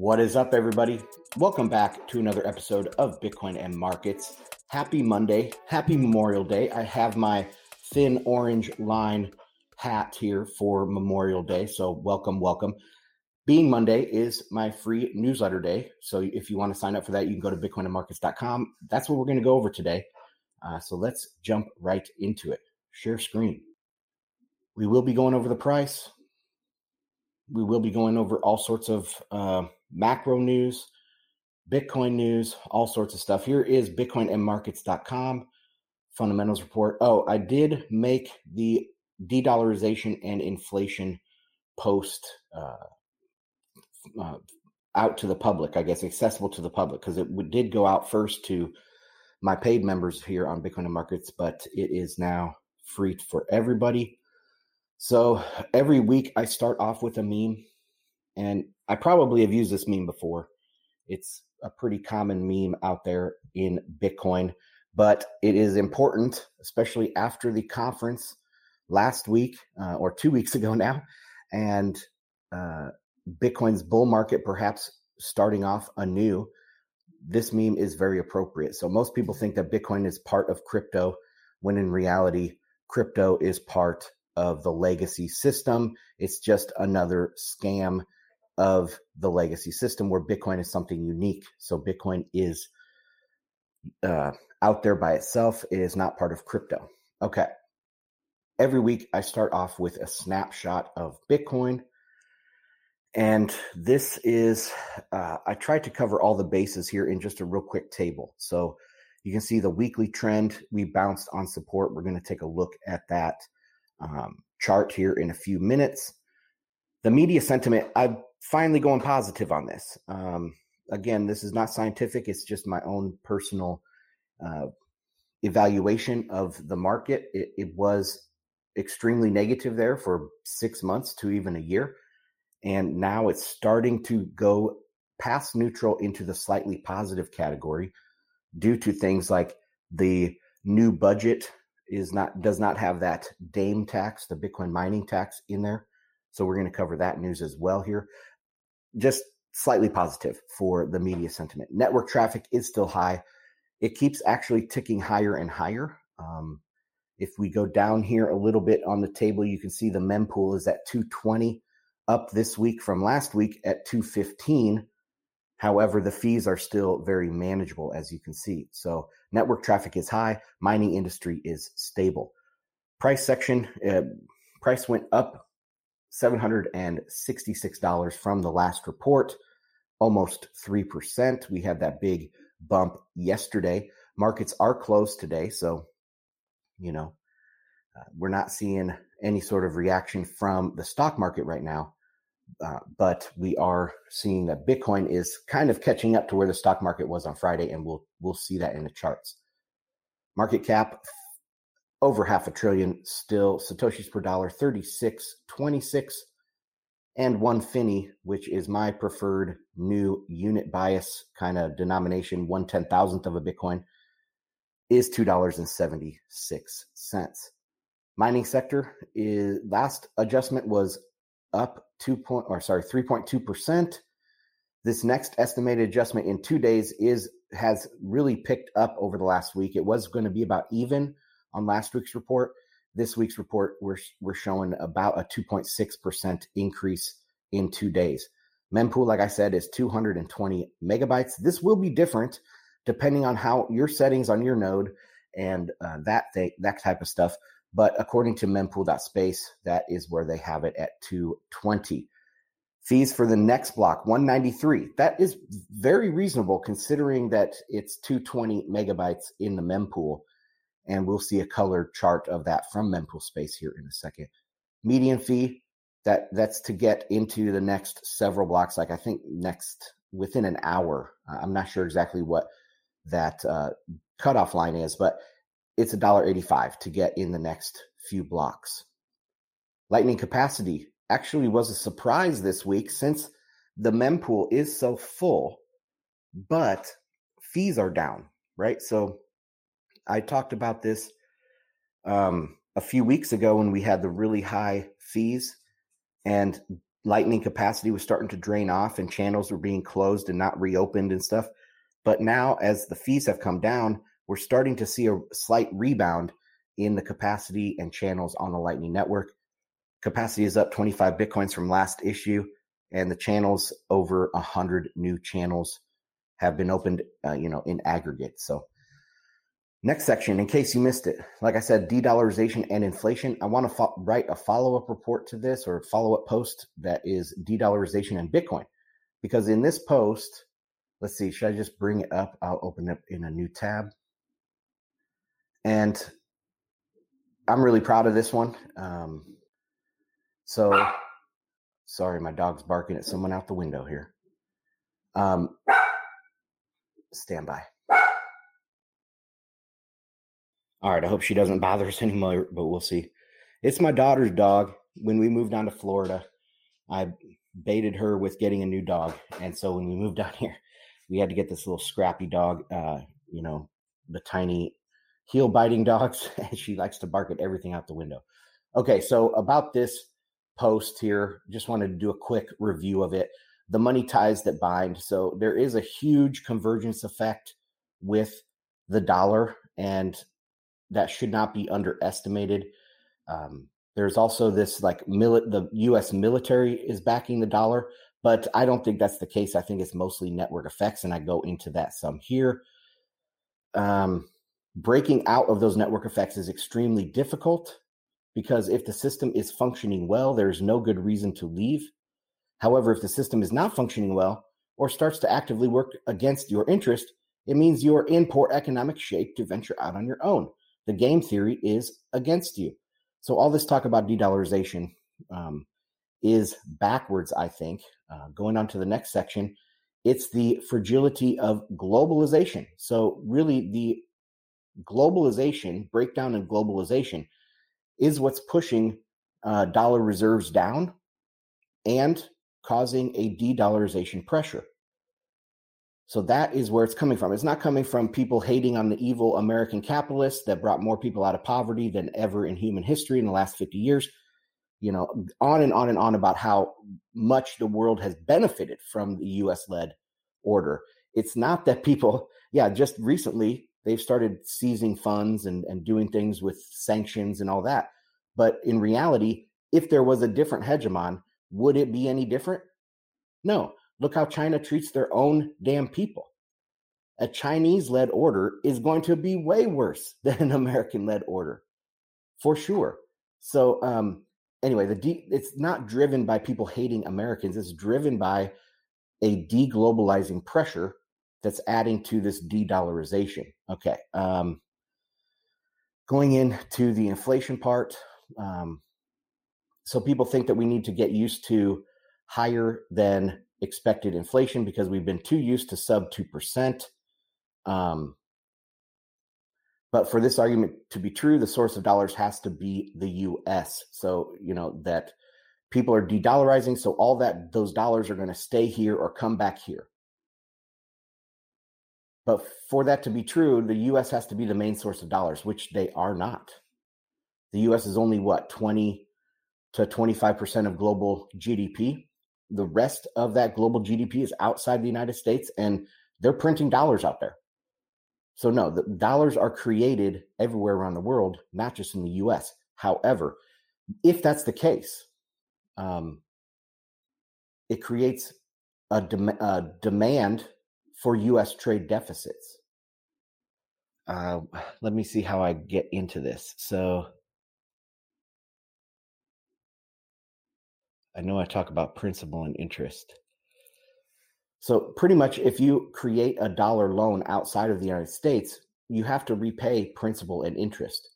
What is up, everybody? Welcome back to another episode of Bitcoin and Markets. Happy Monday. Happy Memorial Day. I have my thin orange line hat here for Memorial Day. So, welcome, welcome. Being Monday is my free newsletter day. So, if you want to sign up for that, you can go to bitcoinandmarkets.com. That's what we're going to go over today. Uh, so, let's jump right into it. Share screen. We will be going over the price. We will be going over all sorts of uh, macro news, Bitcoin news, all sorts of stuff. Here is bitcoinandmarkets.com fundamentals report. Oh, I did make the de-dollarization and inflation post uh, uh, out to the public, I guess, accessible to the public because it did go out first to my paid members here on Bitcoin and Markets, but it is now free for everybody. So every week I start off with a meme, and I probably have used this meme before. It's a pretty common meme out there in Bitcoin, but it is important, especially after the conference last week uh, or two weeks ago now, and uh, Bitcoin's bull market perhaps starting off anew. This meme is very appropriate. So most people think that Bitcoin is part of crypto, when in reality, crypto is part of the legacy system. It's just another scam of the legacy system where Bitcoin is something unique. So Bitcoin is uh, out there by itself. It is not part of crypto. Okay. Every week I start off with a snapshot of Bitcoin. And this is, uh, I tried to cover all the bases here in just a real quick table. So you can see the weekly trend. We bounced on support. We're going to take a look at that um, chart here in a few minutes. The media sentiment, I'm finally going positive on this. Um, again, this is not scientific, it's just my own personal uh, evaluation of the market. It, it was extremely negative there for six months to even a year. And now it's starting to go past neutral into the slightly positive category due to things like the new budget is not does not have that Dame tax, the Bitcoin mining tax in there. So we're going to cover that news as well here. Just slightly positive for the media sentiment. Network traffic is still high. It keeps actually ticking higher and higher. Um, if we go down here a little bit on the table, you can see the mempool is at 220 up this week from last week at 215. However, the fees are still very manageable, as you can see. So network traffic is high, mining industry is stable. Price section, uh, price went up $766 from the last report, almost 3%. We had that big bump yesterday. Markets are closed today, so, you know, uh, we're not seeing any sort of reaction from the stock market right now. Uh, but we are seeing that Bitcoin is kind of catching up to where the stock market was on Friday, and we'll we'll see that in the charts. Market cap over half a trillion still. Satoshis per dollar thirty six twenty six, and one finney, which is my preferred new unit bias kind of denomination, one ten thousandth of a Bitcoin, is two dollars and seventy six cents. Mining sector is last adjustment was up two point or sorry, 3.2%. This next estimated adjustment in two days is has really picked up over the last week. It was going to be about even on last week's report. This week's report, we're, we're showing about a 2.6% increase in two days. Mempool, like I said, is 220 megabytes. This will be different depending on how your settings on your node and uh, that that type of stuff but according to mempool.space, that is where they have it at 220. Fees for the next block, 193. That is very reasonable considering that it's 220 megabytes in the mempool. And we'll see a colored chart of that from mempool space here in a second. Median fee, that that's to get into the next several blocks, like I think next within an hour. I'm not sure exactly what that uh, cutoff line is, but it's $1.85 to get in the next few blocks. Lightning capacity actually was a surprise this week since the mempool is so full, but fees are down, right? So I talked about this um, a few weeks ago when we had the really high fees, and lightning capacity was starting to drain off and channels were being closed and not reopened and stuff. But now, as the fees have come down, we're starting to see a slight rebound in the capacity and channels on the Lightning Network. Capacity is up 25 Bitcoins from last issue, and the channels over 100 new channels have been opened, uh, you know, in aggregate. So, next section, in case you missed it, like I said, de-dollarization and inflation. I want to fo- write a follow-up report to this or follow-up post that is de-dollarization and Bitcoin, because in this post, let's see, should I just bring it up? I'll open it in a new tab, and I'm really proud of this one. Um, so, sorry, my dog's barking at someone out the window here. Um, stand by. All right, I hope she doesn't bother us anymore, but we'll see. It's my daughter's dog. When we moved down to Florida, I baited her with getting a new dog. And so when we moved down here, we had to get this little scrappy dog, uh, you know, the tiny heel biting dogs. and she likes to bark at everything out the window. Okay, so about this post here, just wanted to do a quick review of it the money ties that bind. So there is a huge convergence effect with the dollar, and that should not be underestimated. Um, there's also this like mili- the U.S. military is backing the dollar, but I don't think that's the case. I think it's mostly network effects, and I go into that some here. Um, breaking out of those network effects is extremely difficult because if the system is functioning well, there's no good reason to leave. However, if the system is not functioning well or starts to actively work against your interest, it means you're in poor economic shape to venture out on your own. The game theory is against you. So, all this talk about de dollarization um, is backwards, I think. Uh, going on to the next section, it's the fragility of globalization. So, really, the globalization, breakdown in globalization, is what's pushing uh, dollar reserves down and causing a de dollarization pressure. So that is where it's coming from. It's not coming from people hating on the evil American capitalists that brought more people out of poverty than ever in human history in the last 50 years. You know, on and on and on about how much the world has benefited from the US led order. It's not that people, yeah, just recently they've started seizing funds and, and doing things with sanctions and all that. But in reality, if there was a different hegemon, would it be any different? No. Look how China treats their own damn people. A Chinese led order is going to be way worse than an American led order, for sure. So, um, anyway, the de- it's not driven by people hating Americans. It's driven by a deglobalizing pressure that's adding to this de-dollarization. Okay. Um, going into the inflation part, um, so people think that we need to get used to higher than expected inflation because we've been too used to sub 2%. Um, but for this argument to be true, the source of dollars has to be the US. So, you know, that people are de dollarizing. So all that, those dollars are going to stay here or come back here. But for that to be true, the US has to be the main source of dollars, which they are not. The US is only what, 20 to 25% of global GDP. The rest of that global GDP is outside the United States, and they're printing dollars out there. So, no, the dollars are created everywhere around the world, not just in the US. However, if that's the case, um, it creates a, dem- a, demand for US trade deficits. Uh, let me see how I get into this. So, I know I talk about principal and interest. So, pretty much, if you create a dollar loan outside of the United States, you have to repay principal and interest.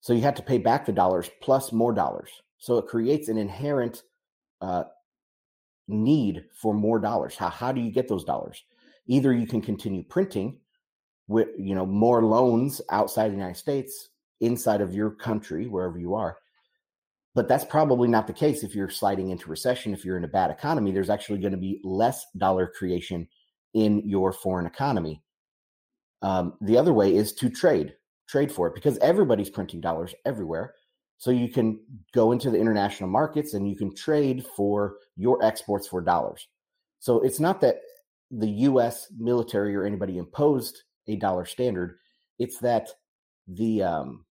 So, you have to pay back the dollars plus more dollars. So, it creates an inherent uh, need for more dollars. How, how do you get those dollars? Either you can continue printing with you know more loans outside the United States, inside of your country, wherever you are, but that's probably not the case if you're sliding into recession. If you're in a bad economy, there's actually going to be less dollar creation in your foreign economy. Um, the other way is to trade, trade for it because everybody's printing dollars everywhere. So you can go into the international markets and you can trade for your exports for dollars. So it's not that the US military or anybody imposed a dollar standard, it's that the um,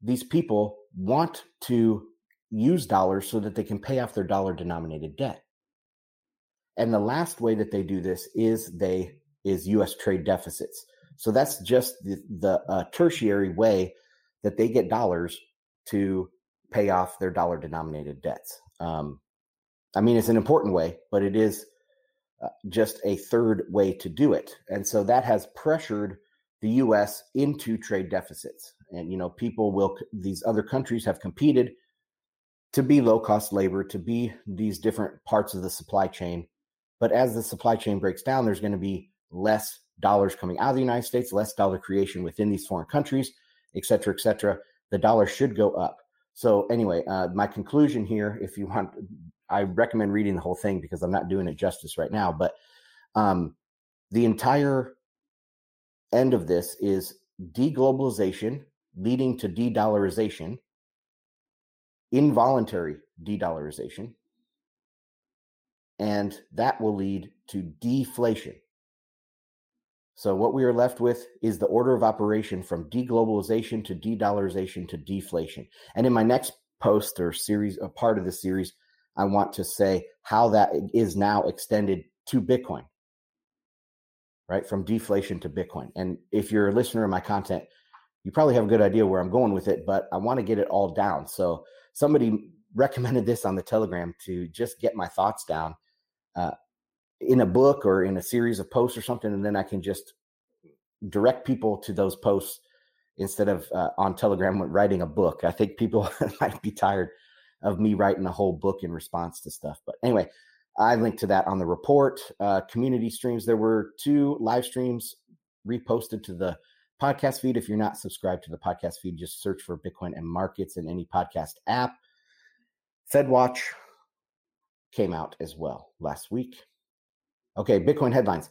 these people want to use dollars so that they can pay off their dollar denominated debt. And the last way that they do this is they is US trade deficits. So that's just the, the uh, tertiary way that they get dollars to pay off their dollar denominated debts. Um, I mean, it's an important way, but it is uh, just a third way to do it. And so that has pressured the US into trade deficits. And, you know, people will, these other countries have competed to be low cost labor, to be these different parts of the supply chain. But as the supply chain breaks down, there's going to be less dollars coming out of the United States, less dollar creation within these foreign countries, et cetera, et cetera. The dollar should go up. So anyway, uh, my conclusion here, if you want, I recommend reading the whole thing because I'm not doing it justice right now. But um, the entire end of this is deglobalization leading to de-dollarization, involuntary de-dollarization, and that will lead to deflation. So what we are left with is the order of operation from deglobalization to de-dollarization to deflation. And in my next post or series, a part of the series, I want to say how that is now extended to Bitcoin, right? From deflation to Bitcoin. And if you're a listener of my content, you probably have a good idea where I'm going with it, but I want to get it all down. So somebody recommended this on the Telegram to just get my thoughts down. Uh, in a book or in a series of posts or something, and then I can just direct people to those posts instead of uh, on Telegram writing a book. I think people might be tired of me writing a whole book in response to stuff. But anyway, I linked to that on the report. Uh, community streams. There were two live streams reposted to the podcast feed. If you're not subscribed to the podcast feed, just search for Bitcoin and markets in any podcast app. FedWatch came out as well last week. Okay, Bitcoin headlines.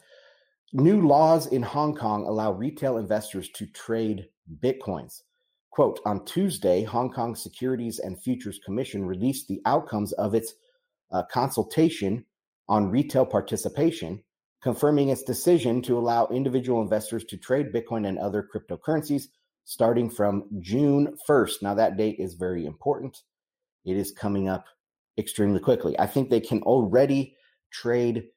New laws in Hong Kong allow retail investors to trade Bitcoins. Quote On Tuesday, Hong Kong Securities and Futures Commission released the outcomes of its uh, consultation on retail participation, confirming its decision to allow individual investors to trade Bitcoin and other cryptocurrencies starting from June 1st. Now, that date is very important. It is coming up extremely quickly. I think they can already trade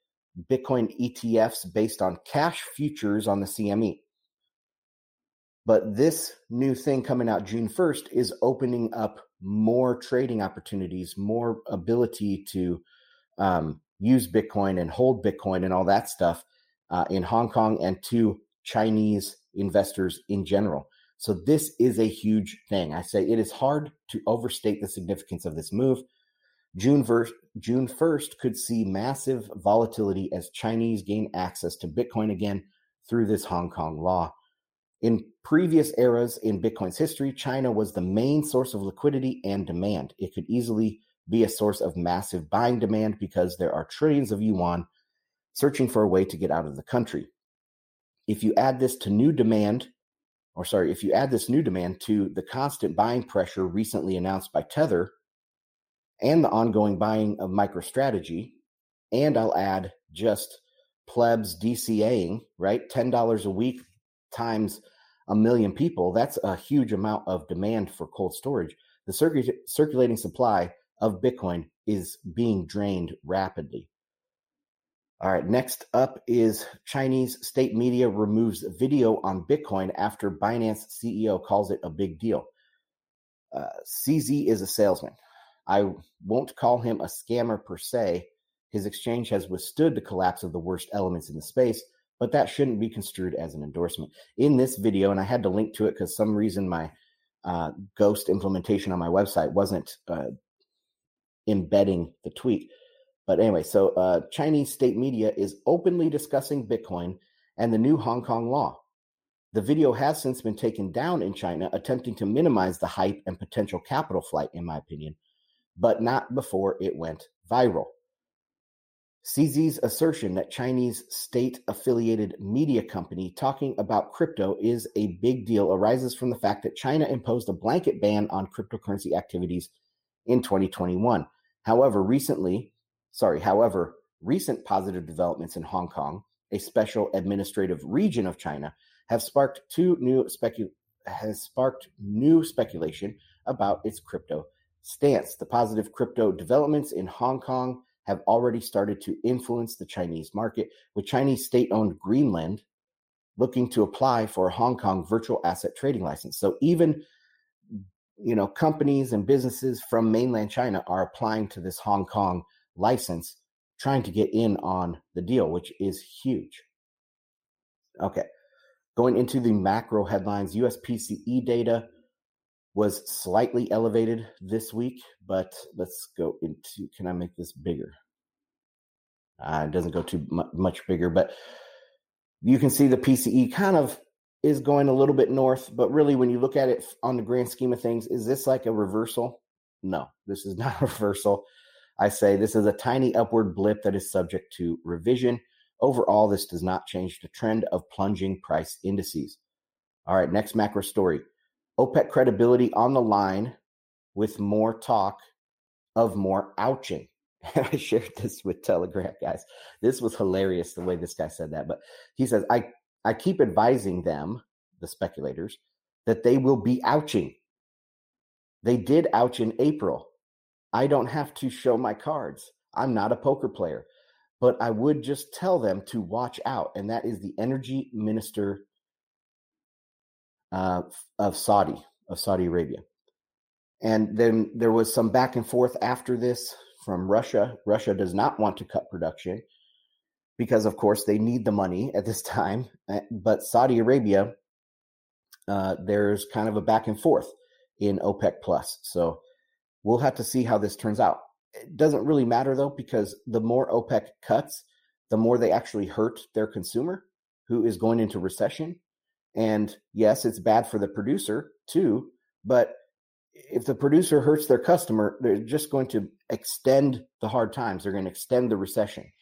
Bitcoin ETFs based on cash futures on the CME. But this new thing coming out June 1st is opening up more trading opportunities, more ability to um, use Bitcoin and hold Bitcoin and all that stuff uh, in Hong Kong and to Chinese investors in general. So this is a huge thing. I say it is hard to overstate the significance of this move. June, ver- June 1st could see massive volatility as Chinese gain access to Bitcoin again through this Hong Kong law. In previous eras in Bitcoin's history, China was the main source of liquidity and demand. It could easily be a source of massive buying demand because there are trillions of yuan searching for a way to get out of the country. If you add this to new demand, or sorry, if you add this new demand to the constant buying pressure recently announced by Tether, and the ongoing buying of MicroStrategy. And I'll add just plebs DCAing, right? $10 a week times a million people. That's a huge amount of demand for cold storage. The circ- circulating supply of Bitcoin is being drained rapidly. All right, next up is Chinese state media removes video on Bitcoin after Binance CEO calls it a big deal. Uh, CZ is a salesman. I won't call him a scammer per se. His exchange has withstood the collapse of the worst elements in the space, but that shouldn't be construed as an endorsement. In this video, and I had to link to it because some reason my uh, ghost implementation on my website wasn't uh, embedding the tweet. But anyway, so uh, Chinese state media is openly discussing Bitcoin and the new Hong Kong law. The video has since been taken down in China, attempting to minimize the hype and potential capital flight, in my opinion but not before it went viral. CZ's assertion that Chinese state affiliated media company talking about crypto is a big deal arises from the fact that China imposed a blanket ban on cryptocurrency activities in 2021. However, recently, sorry, however, recent positive developments in Hong Kong, a special administrative region of China, have sparked two new specu- has sparked new speculation about its crypto stance. The positive crypto developments in Hong Kong have already started to influence the Chinese market, with Chinese state owned Greenland looking to apply for a Hong Kong virtual asset trading license. So even you know companies and businesses from mainland China are applying to this Hong Kong license trying to get in on the deal which is huge. Okay. Going into the macro headlines, US PCE data was slightly elevated this week, but let's go into can I make this bigger? Uh, it doesn't go too much bigger, but you can see the PCE kind of is going a little bit north, but really, when you look at it on the grand scheme of things, is this like a reversal? No, this is not a reversal. I say this is a tiny upward blip that is subject to revision. Overall, this does not change the trend of plunging price indices. All right, next macro story. OPEC credibility on the line with more talk of more ouching. I shared this with Telegram guys. This was hilarious the way this guy said that. But he says, I, I keep advising them, the speculators, that they will be ouching. They did ouch in April. I don't have to show my cards. I'm not a poker player, but I would just tell them to watch out. And that is the energy minister uh, of Saudi, of Saudi Arabia. And then there was some back and forth after this from Russia. Russia does not want to cut production because, of course, they need the money at this time. Eh, but Saudi Arabia, uh, there's kind of a back and forth in OPEC Plus. So we'll have to see how this turns out. It doesn't really matter though, because the more OPEC cuts, the more they actually hurt their consumer who is going into recession and yes, it's bad for the producer too, but if the producer hurts their customer, they're just going to extend the hard times. They're going to extend the recession,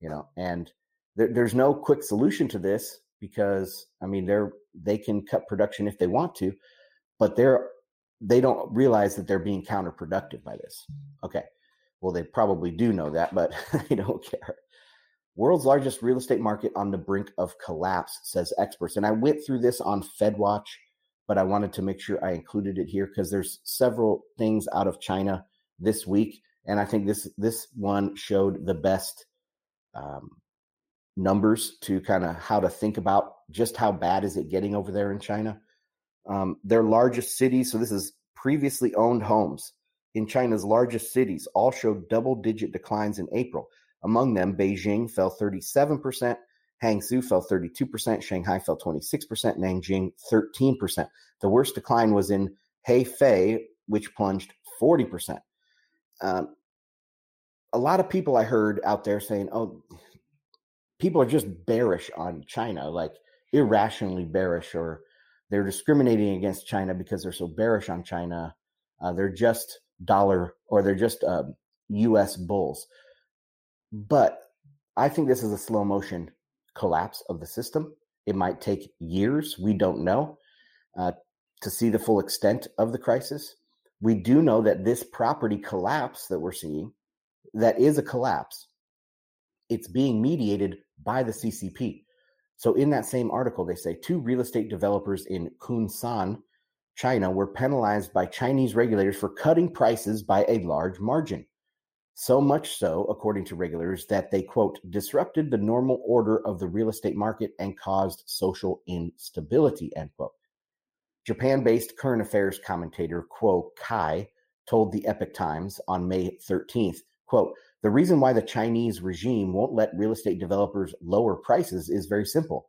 you know, and there, there's no quick solution to this because I mean they're they can cut production if they want to, but they're they don't realize that they're being counterproductive by this. Okay. Well, they probably do know that, but they don't care. World's largest real estate market on the brink of collapse, says experts. And I went through this on FedWatch, but I wanted to make sure I included it here because there's several things out of China this week, and I think this this one showed the best um, numbers to kind of how to think about just how bad is it getting over there in China. Um, their largest cities, so this is previously owned homes in China's largest cities, all showed double digit declines in April. Among them, Beijing fell 37%, Hangzhou fell 32%, Shanghai fell 26%, Nanjing 13%. The worst decline was in Hefei, which plunged 40%. Um, a lot of people I heard out there saying, oh, people are just bearish on China, like irrationally bearish, or they're discriminating against China because they're so bearish on China. Uh, they're just dollar or they're just uh, um, U.S. bulls. But I think this is a slow motion collapse of the system. It might take years. We don't know uh, to see the full extent of the crisis. We do know that this property collapse that we're seeing, that is a collapse, it's being mediated by the CCP. So, in that same article, they say two real estate developers in Kunshan, China, were penalized by Chinese regulators for cutting prices by a large margin. So much so, according to regulators, that they, quote, disrupted the normal order of the real estate market and caused social instability, end quote. Japan based current affairs commentator Kuo Kai told the Epoch Times on May 13th, quote, the reason why the Chinese regime won't let real estate developers lower prices is very simple.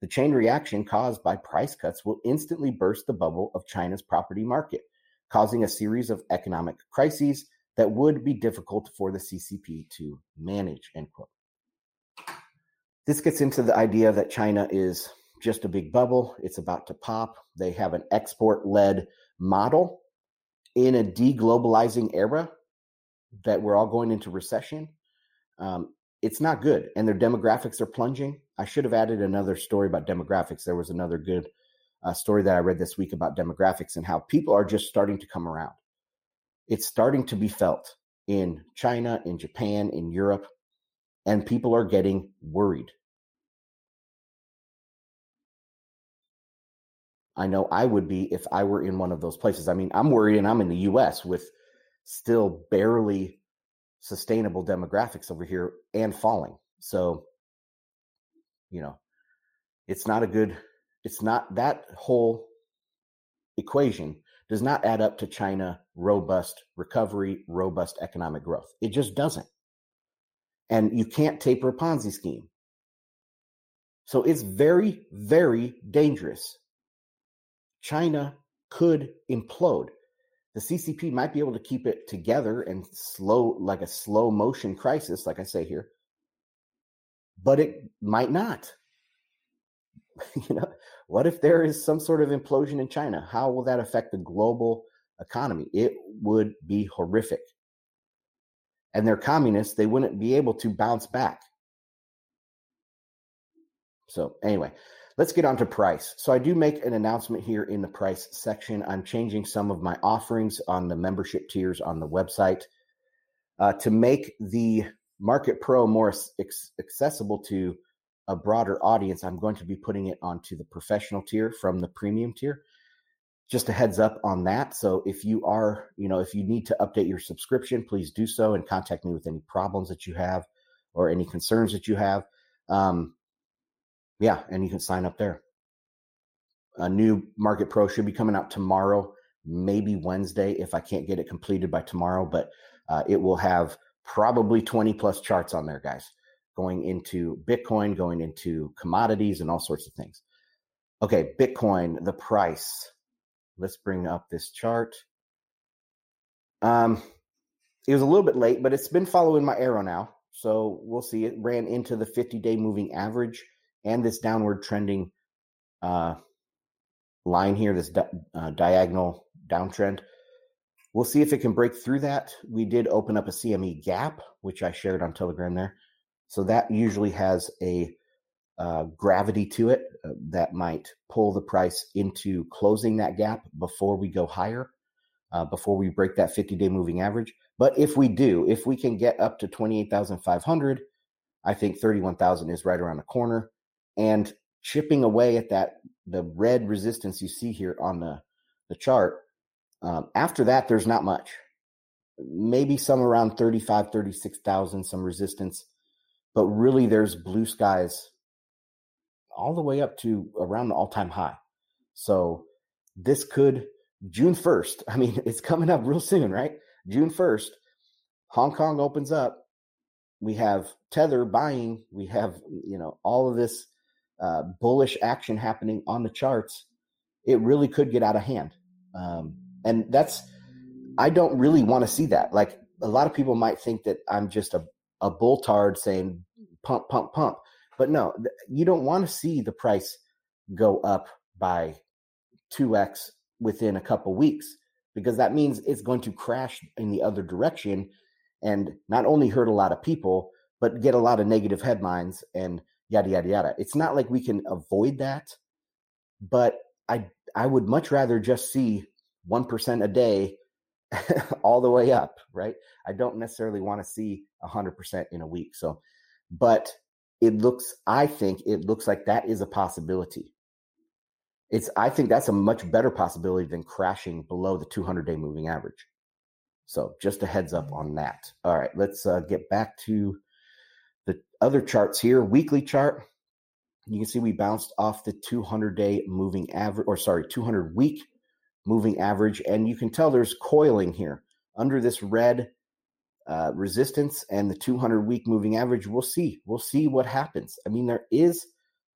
The chain reaction caused by price cuts will instantly burst the bubble of China's property market, causing a series of economic crises that would be difficult for the CCP to manage, end quote. This gets into the idea that China is just a big bubble. It's about to pop. They have an export led model in a deglobalizing era that we're all going into recession. Um, it's not good. And their demographics are plunging. I should have added another story about demographics. There was another good uh, story that I read this week about demographics and how people are just starting to come around. It's starting to be felt in China, in Japan, in Europe, and people are getting worried. I know I would be if I were in one of those places. I mean, I'm worried and I'm in the US with still barely sustainable demographics over here and falling. So, you know, it's not a good, it's not that whole equation does not add up to China robust recovery, robust economic growth. It just doesn't. And you can't taper a Ponzi scheme. So it's very, very dangerous. China could implode the CCP might be able to keep it together and slow, like a slow motion crisis, like I say here, but it might not. you know, what if there is some sort of implosion in China? How will that affect the global economy? It would be horrific. And they're communists, they wouldn't be able to bounce back. So, anyway, Let's get on to price. So I do make an announcement here in the price section. I'm changing some of my offerings on the membership tiers on the website uh, to make the Market Pro more accessible to a broader audience. I'm going to be putting it onto the professional tier from the premium tier. Just a heads up on that. So if you are, you know, if you need to update your subscription, please do so and contact me with any problems that you have or any concerns that you have. Um, yeah, and you can sign up there. A new Market Pro should be coming out tomorrow, maybe Wednesday if I can't get it completed by tomorrow, but uh, it will have probably 20 plus charts on there, guys, going into Bitcoin, going into commodities, and all sorts of things. Okay, Bitcoin, the price. Let's bring up this chart. Um, it was a little bit late, but it's been following my arrow now. So we'll see. It ran into the 50 day moving average and this downward trending uh, line here, this di- uh, diagonal downtrend. We'll see if it can break through that. We did open up a CME gap, which I shared on Telegram there. So that usually has a uh, gravity to it uh, that might pull the price into closing that gap before we go higher, uh, before we break that 50 day moving average. But if we do, if we can get up to 28,500, I think 31,000 is right around the corner and chipping away at that the red resistance you see here on the the chart um, after that there's not much. Maybe some around 35 36,000 some resistance but really there's blue skies all the way up to around the all-time high. So this could June 1st I mean it's coming up real soon right? June 1st Hong Kong opens up. We have tether buying. We have you know all of this uh, bullish action happening on the charts, it really could get out of hand. Um, and that's, I don't really want to see that. Like a lot of people might think that I'm just a, a bulltard saying pump, pump, pump. But no, you don't want to see the price go up by 2x within a couple weeks because that means it's going to crash in the other direction and not only hurt a lot of people, but get a lot of negative headlines and yada yada yada. It's not like we can avoid that, but I I would much rather just see one percent a day all the way up, right? I don't necessarily want to see hundred percent in a week. So, but it looks, I think it looks like that is a possibility. It's, I think that's a much better possibility than crashing below the 200 day moving average. So, just a heads up on that. All right, let's uh, get back to the other charts here, weekly chart, you can see we bounced off the 200 day moving average, or sorry, 200 week moving average. And you can tell there's coiling here under this red uh, resistance and the 200 week moving average. We'll see. We'll see what happens. I mean, there is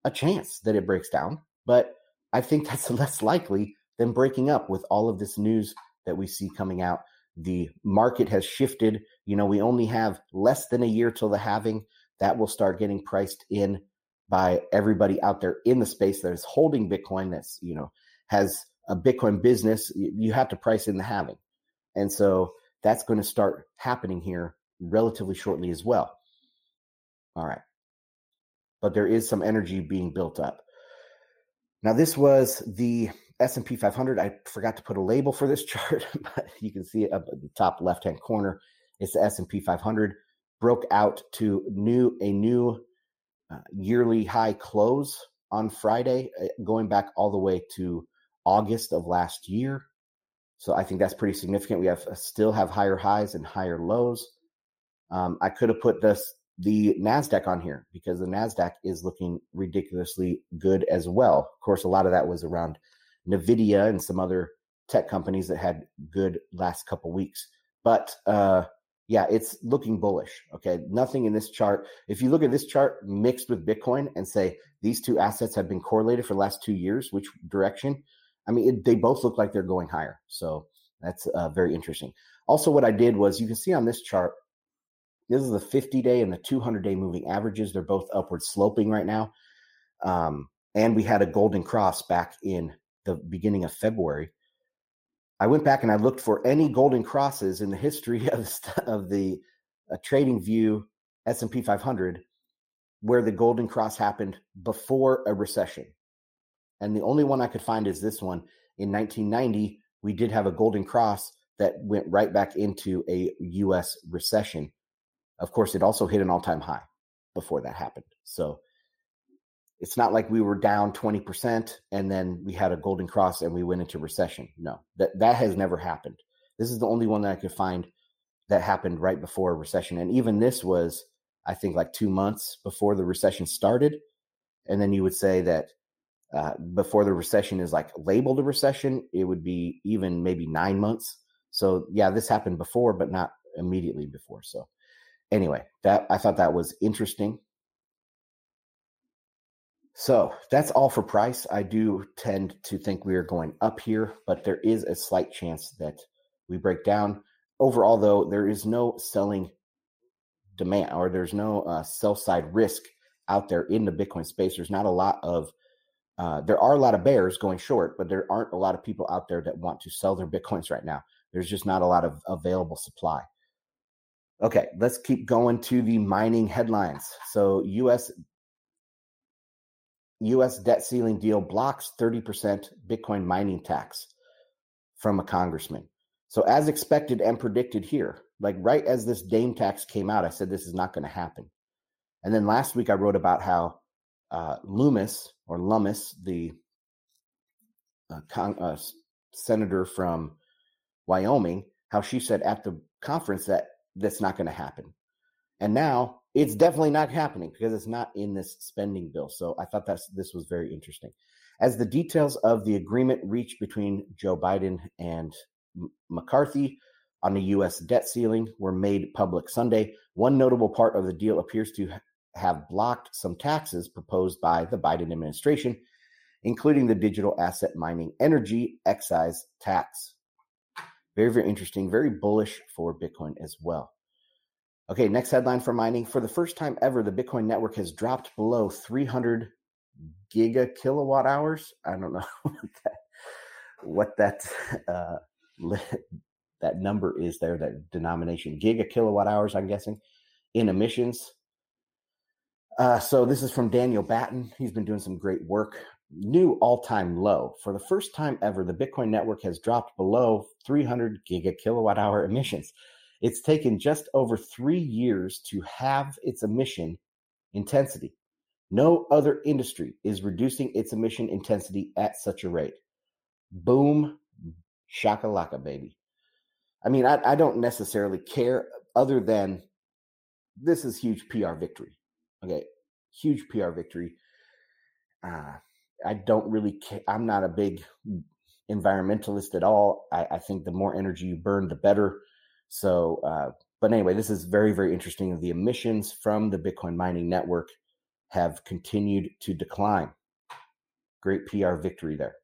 a chance that it breaks down, but I think that's less likely than breaking up with all of this news that we see coming out. The market has shifted. You know, we only have less than a year till the halving that will start getting priced in by everybody out there in the space that is holding Bitcoin that's, you know, has a Bitcoin business. You have to price in the halving. And so that's going to start happening here relatively shortly as well. All right. But there is some energy being built up. Now this was the S&P 500. I forgot to put a label for this chart, but you can see it up at the top left-hand corner. It's the S&P 500 broke out to new a new uh, yearly high close on Friday, uh, going back all the way to August of last year. So I think that's pretty significant. We have uh, still have higher highs and higher lows. Um, I could have put this the Nasdaq on here because the Nasdaq is looking ridiculously good as well. Of course, a lot of that was around Nvidia and some other tech companies that had good last couple weeks. But uh, yeah, it's looking bullish. Okay, nothing in this chart. If you look at this chart mixed with Bitcoin and say these two assets have been correlated for the last two years, which direction? I mean, it, they both look like they're going higher. So that's uh, very interesting. Also, what I did was you can see on this chart, this is the 50 day and the 200 day moving averages. They're both upward sloping right now. Um, and we had a golden cross back in the beginning of February. I went back and I looked for any golden crosses in the history of, of the uh, Trading View S&P 500 where the golden cross happened before a recession. And the only one I could find is this one. In 1990, we did have a golden cross that went right back into a US recession. Of course, it also hit an all-time high before that happened. So it's not like we were down 20% and then we had a golden cross and we went into recession. No, that, that has never happened. This is the only one that I could find that happened right before a recession. And even this was, I think, like two months before the recession started. And then you would say that uh, before the recession is like labeled a recession, it would be even maybe nine months. So yeah, this happened before, but not immediately before. So anyway, that I thought that was interesting. So that's all for price. I do tend to think we are going up here, but there is a slight chance that we break down. Overall, though, there is no selling demand or there's no uh, sell side risk out there in the Bitcoin space. There's not a lot of, uh, there are a lot of bears going short, but there aren't a lot of people out there that want to sell their Bitcoins right now. There's just not a lot of available supply. Okay, let's keep going to the mining headlines. So, US U.S. debt ceiling deal blocks 30% Bitcoin mining tax from a congressman. So, as expected and predicted here, like right as this Dame tax came out, I said this is not going to happen. And then last week I wrote about how uh, Loomis or Lummis, the uh, con- uh, senator from Wyoming, how she said at the conference that that's not going to happen. And now it's definitely not happening because it's not in this spending bill. So I thought that this was very interesting. As the details of the agreement reached between Joe Biden and McCarthy on the U.S. debt ceiling were made public Sunday, one notable part of the deal appears to have blocked some taxes proposed by the Biden administration, including the digital asset mining energy excise tax. Very, very interesting, very bullish for Bitcoin as well. Okay, next headline for mining. For the first time ever, the Bitcoin network has dropped below 300 giga kilowatt hours. I don't know what that, what that uh, that number is there, that denomination, giga kilowatt hours, I'm guessing, in emissions. Uh, so this is from Daniel Batten. He's been doing some great work. New all-time low. For the first time ever, the Bitcoin network has dropped below 300 giga kilowatt hour emissions. It's taken just over three years to have its emission intensity. No other industry is reducing its emission intensity at such a rate. Boom, shakalaka, baby. I mean, I, I don't necessarily care other than this is huge PR victory. Okay, huge PR victory. Uh, I don't really care. I'm not a big environmentalist at all. I, I think the more energy you burn, the better. So, uh, but anyway, this is very, very interesting. The emissions from the Bitcoin mining network have continued to decline. Great PR victory there.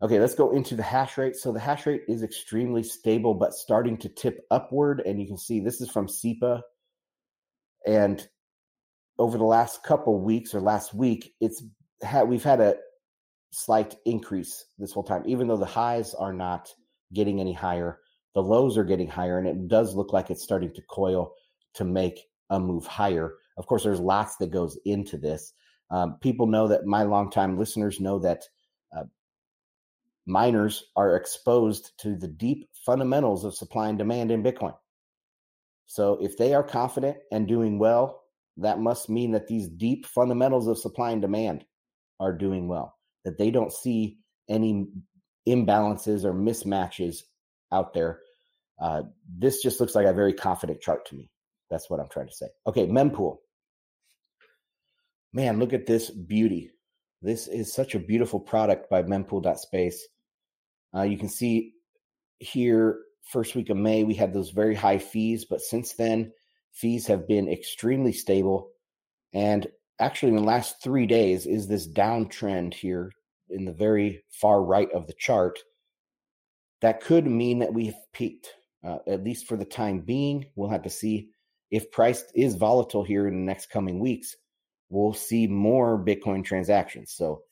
Okay, let's go into the hash rate. So the hash rate is extremely stable, but starting to tip upward. And you can see this is from SEPA. And over the last couple weeks or last week, it's had we've had a slight increase this whole time, even though the highs are not getting any higher the lows are getting higher, and it does look like it's starting to coil to make a move higher. Of course, there's lots that goes into this. Um, people know that my longtime listeners know that uh, miners are exposed to the deep fundamentals of supply and demand in Bitcoin. So if they are confident and doing well, that must mean that these deep fundamentals of supply and demand are doing well, that they don't see any imbalances or mismatches out there. Uh, this just looks like a very confident chart to me. That's what I'm trying to say. Okay, mempool. Man, look at this beauty. This is such a beautiful product by mempool.space. Uh, you can see here, first week of May, we had those very high fees, but since then, fees have been extremely stable. And actually, in the last three days, is this downtrend here in the very far right of the chart. That could mean that we've peaked, uh, at least for the time being. We'll have to see if price is volatile here in the next coming weeks. We'll see more Bitcoin transactions. So,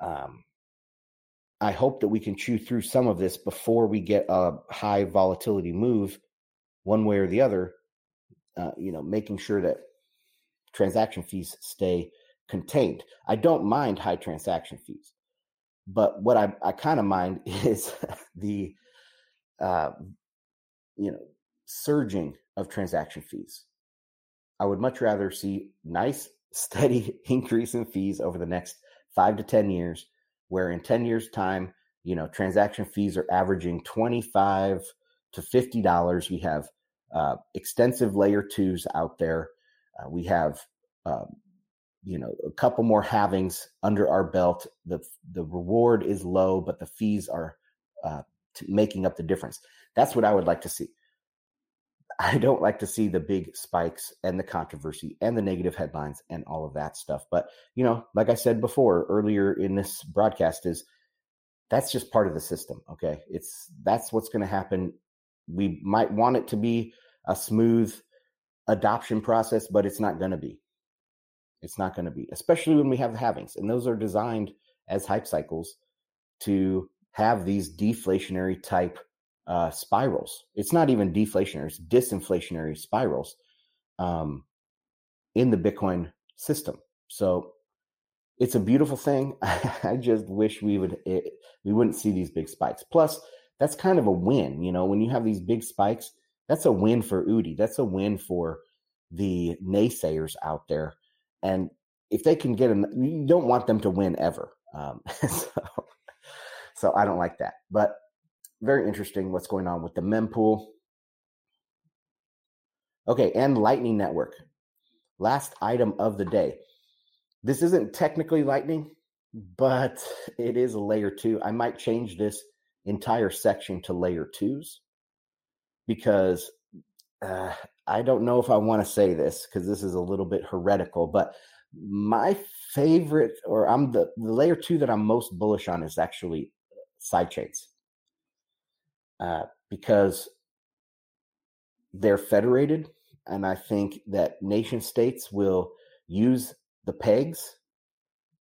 um, I hope that we can chew through some of this before we get a high volatility move one way or the other. Uh, you know, making sure that transaction fees stay contained. I don't mind high transaction fees, but what I, I kind of mind is the, uh, you know, surging of transaction fees. I would much rather see nice, steady increase in fees over the next five to 10 years where in 10 years time you know transaction fees are averaging 25 to 50 dollars we have uh, extensive layer twos out there uh, we have um, you know a couple more halvings under our belt the the reward is low but the fees are uh, making up the difference. That's what i would like to see. I don't like to see the big spikes and the controversy and the negative headlines and all of that stuff but you know like i said before earlier in this broadcast is that's just part of the system okay? It's that's what's going to happen. We might want it to be a smooth adoption process but it's not going to be it's not going to be, especially when we have the halvings. And those are designed as hype cycles to have these deflationary type uh, spirals. It's not even deflationary, it's disinflationary spirals um, in the Bitcoin system. So it's a beautiful thing. I just wish we would it, we wouldn't see these big spikes. Plus, that's kind of a win, you know, when you have these big spikes, that's a win for UDI. That's a win for the naysayers out there and if they can get them, you don't want them to win ever. Um, so, so I don't like that. But very interesting what's going on with the mempool. Okay, and Lightning Network. Last item of the day. This isn't technically Lightning, but it is a layer two. I might change this entire section to layer twos because uh, I don't know if I want to say this because this is a little bit heretical, but my favorite, or I'm the, the layer two that I'm most bullish on is actually sidechains uh, because they're federated. And I think that nation states will use the pegs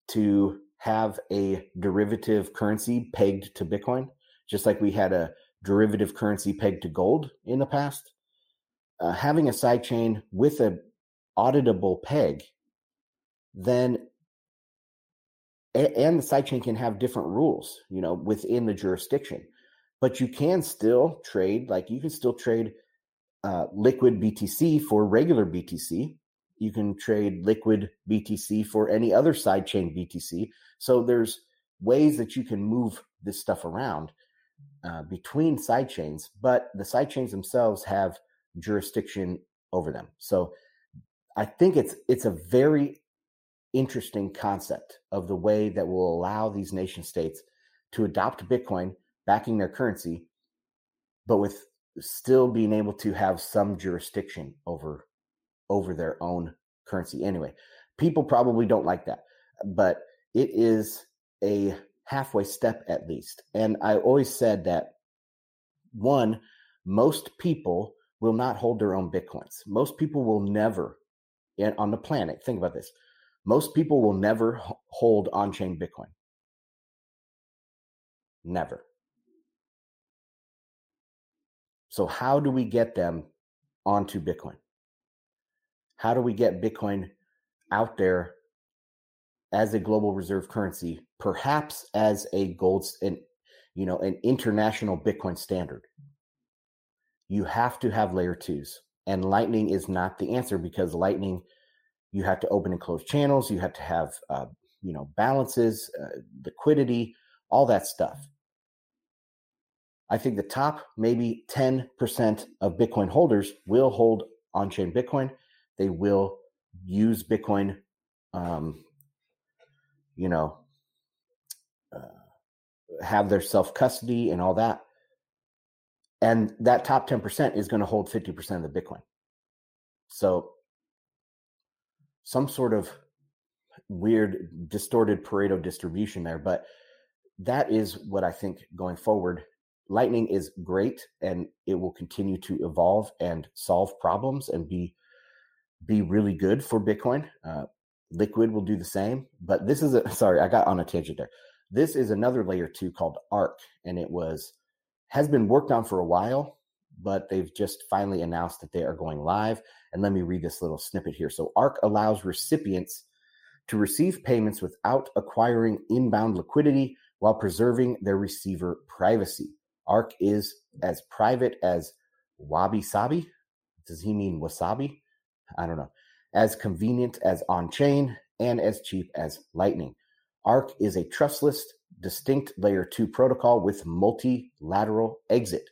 to have a derivative currency pegged to Bitcoin, just like we had a derivative currency pegged to gold in the past uh, having a sidechain with a auditable peg, then and the sidechain can have different rules, you know, within the jurisdiction. But you can still trade, like you can still trade uh, liquid BTC for regular BTC. You can trade liquid BTC for any other sidechain BTC. So there's ways that you can move this stuff around uh, between sidechains, but the sidechains themselves have jurisdiction over them. So I think it's it's a very interesting concept of the way that will allow these nation states to adopt Bitcoin backing their currency, but with still being able to have some jurisdiction over over their own currency. Anyway, people probably don't like that, but it is a halfway step at least. And I always said that one, most people will not hold their own bitcoins. Most people will never, on the planet, think about this. Most people will never hold on chain Bitcoin. Never. So, how do we get them onto Bitcoin? How do we get Bitcoin out there as a global reserve currency, perhaps as a gold and you know an international Bitcoin standard? You have to have layer twos, and Lightning is not the answer because Lightning you have to open and close channels, you have to have uh, you know balances, uh, liquidity, all that stuff. I think the top maybe 10% of Bitcoin holders will hold on chain Bitcoin. They will use Bitcoin, um, you know, uh, have their self custody and all that. And that top 10% is going to hold 50% of the Bitcoin. So, some sort of weird, distorted Pareto distribution there. But that is what I think going forward Lightning is great and it will continue to evolve and solve problems and be be really good for Bitcoin. Uh, Liquid will do the same, but this is a sorry, I got on a tangent there. This is another layer two called Ark, and it was has been worked on for a while, but they've just finally announced that they are going live. And let me read this little snippet here. So Ark allows recipients to receive payments without acquiring inbound liquidity while preserving their receiver privacy. Ark is as private as wabi sabi. Does he mean wasabi? I don't know. As convenient as on chain and as cheap as Lightning. Ark is a trustless, distinct layer 2 protocol with multilateral exit.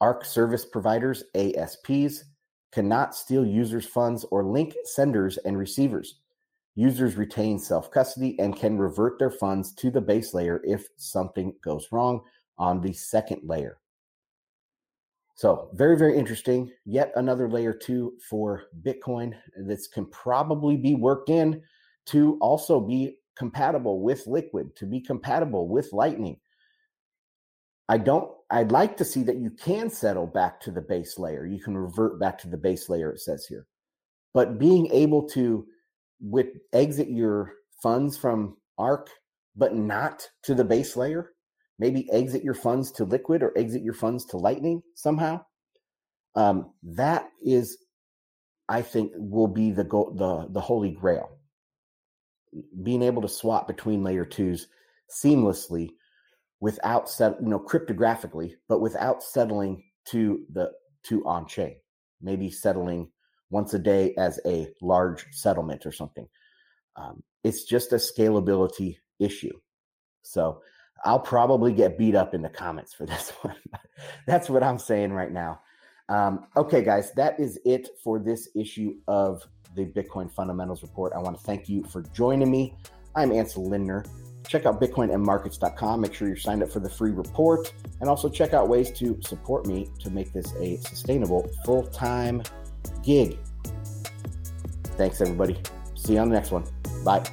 Ark service providers, ASPs, cannot steal users' funds or link senders and receivers. Users retain self custody and can revert their funds to the base layer if something goes wrong on the second layer. So, very, very interesting. Yet another layer two for Bitcoin that can probably be worked in to also be compatible with Liquid, to be compatible with Lightning. I don't, I'd like to see that you can settle back to the base layer. You can revert back to the base layer, it says here. But being able to with exit your funds from Ark, but not to the base layer, maybe exit your funds to liquid or exit your funds to lightning somehow um, that is i think will be the go- the the holy grail being able to swap between layer twos seamlessly without set you know cryptographically but without settling to the to on chain maybe settling once a day as a large settlement or something um, it's just a scalability issue so I'll probably get beat up in the comments for this one. That's what I'm saying right now. Um, okay, guys, that is it for this issue of the Bitcoin Fundamentals Report. I want to thank you for joining me. I'm Ansel Lindner. Check out bitcoinandmarkets.com. Make sure you're signed up for the free report and also check out ways to support me to make this a sustainable full time gig. Thanks, everybody. See you on the next one. Bye.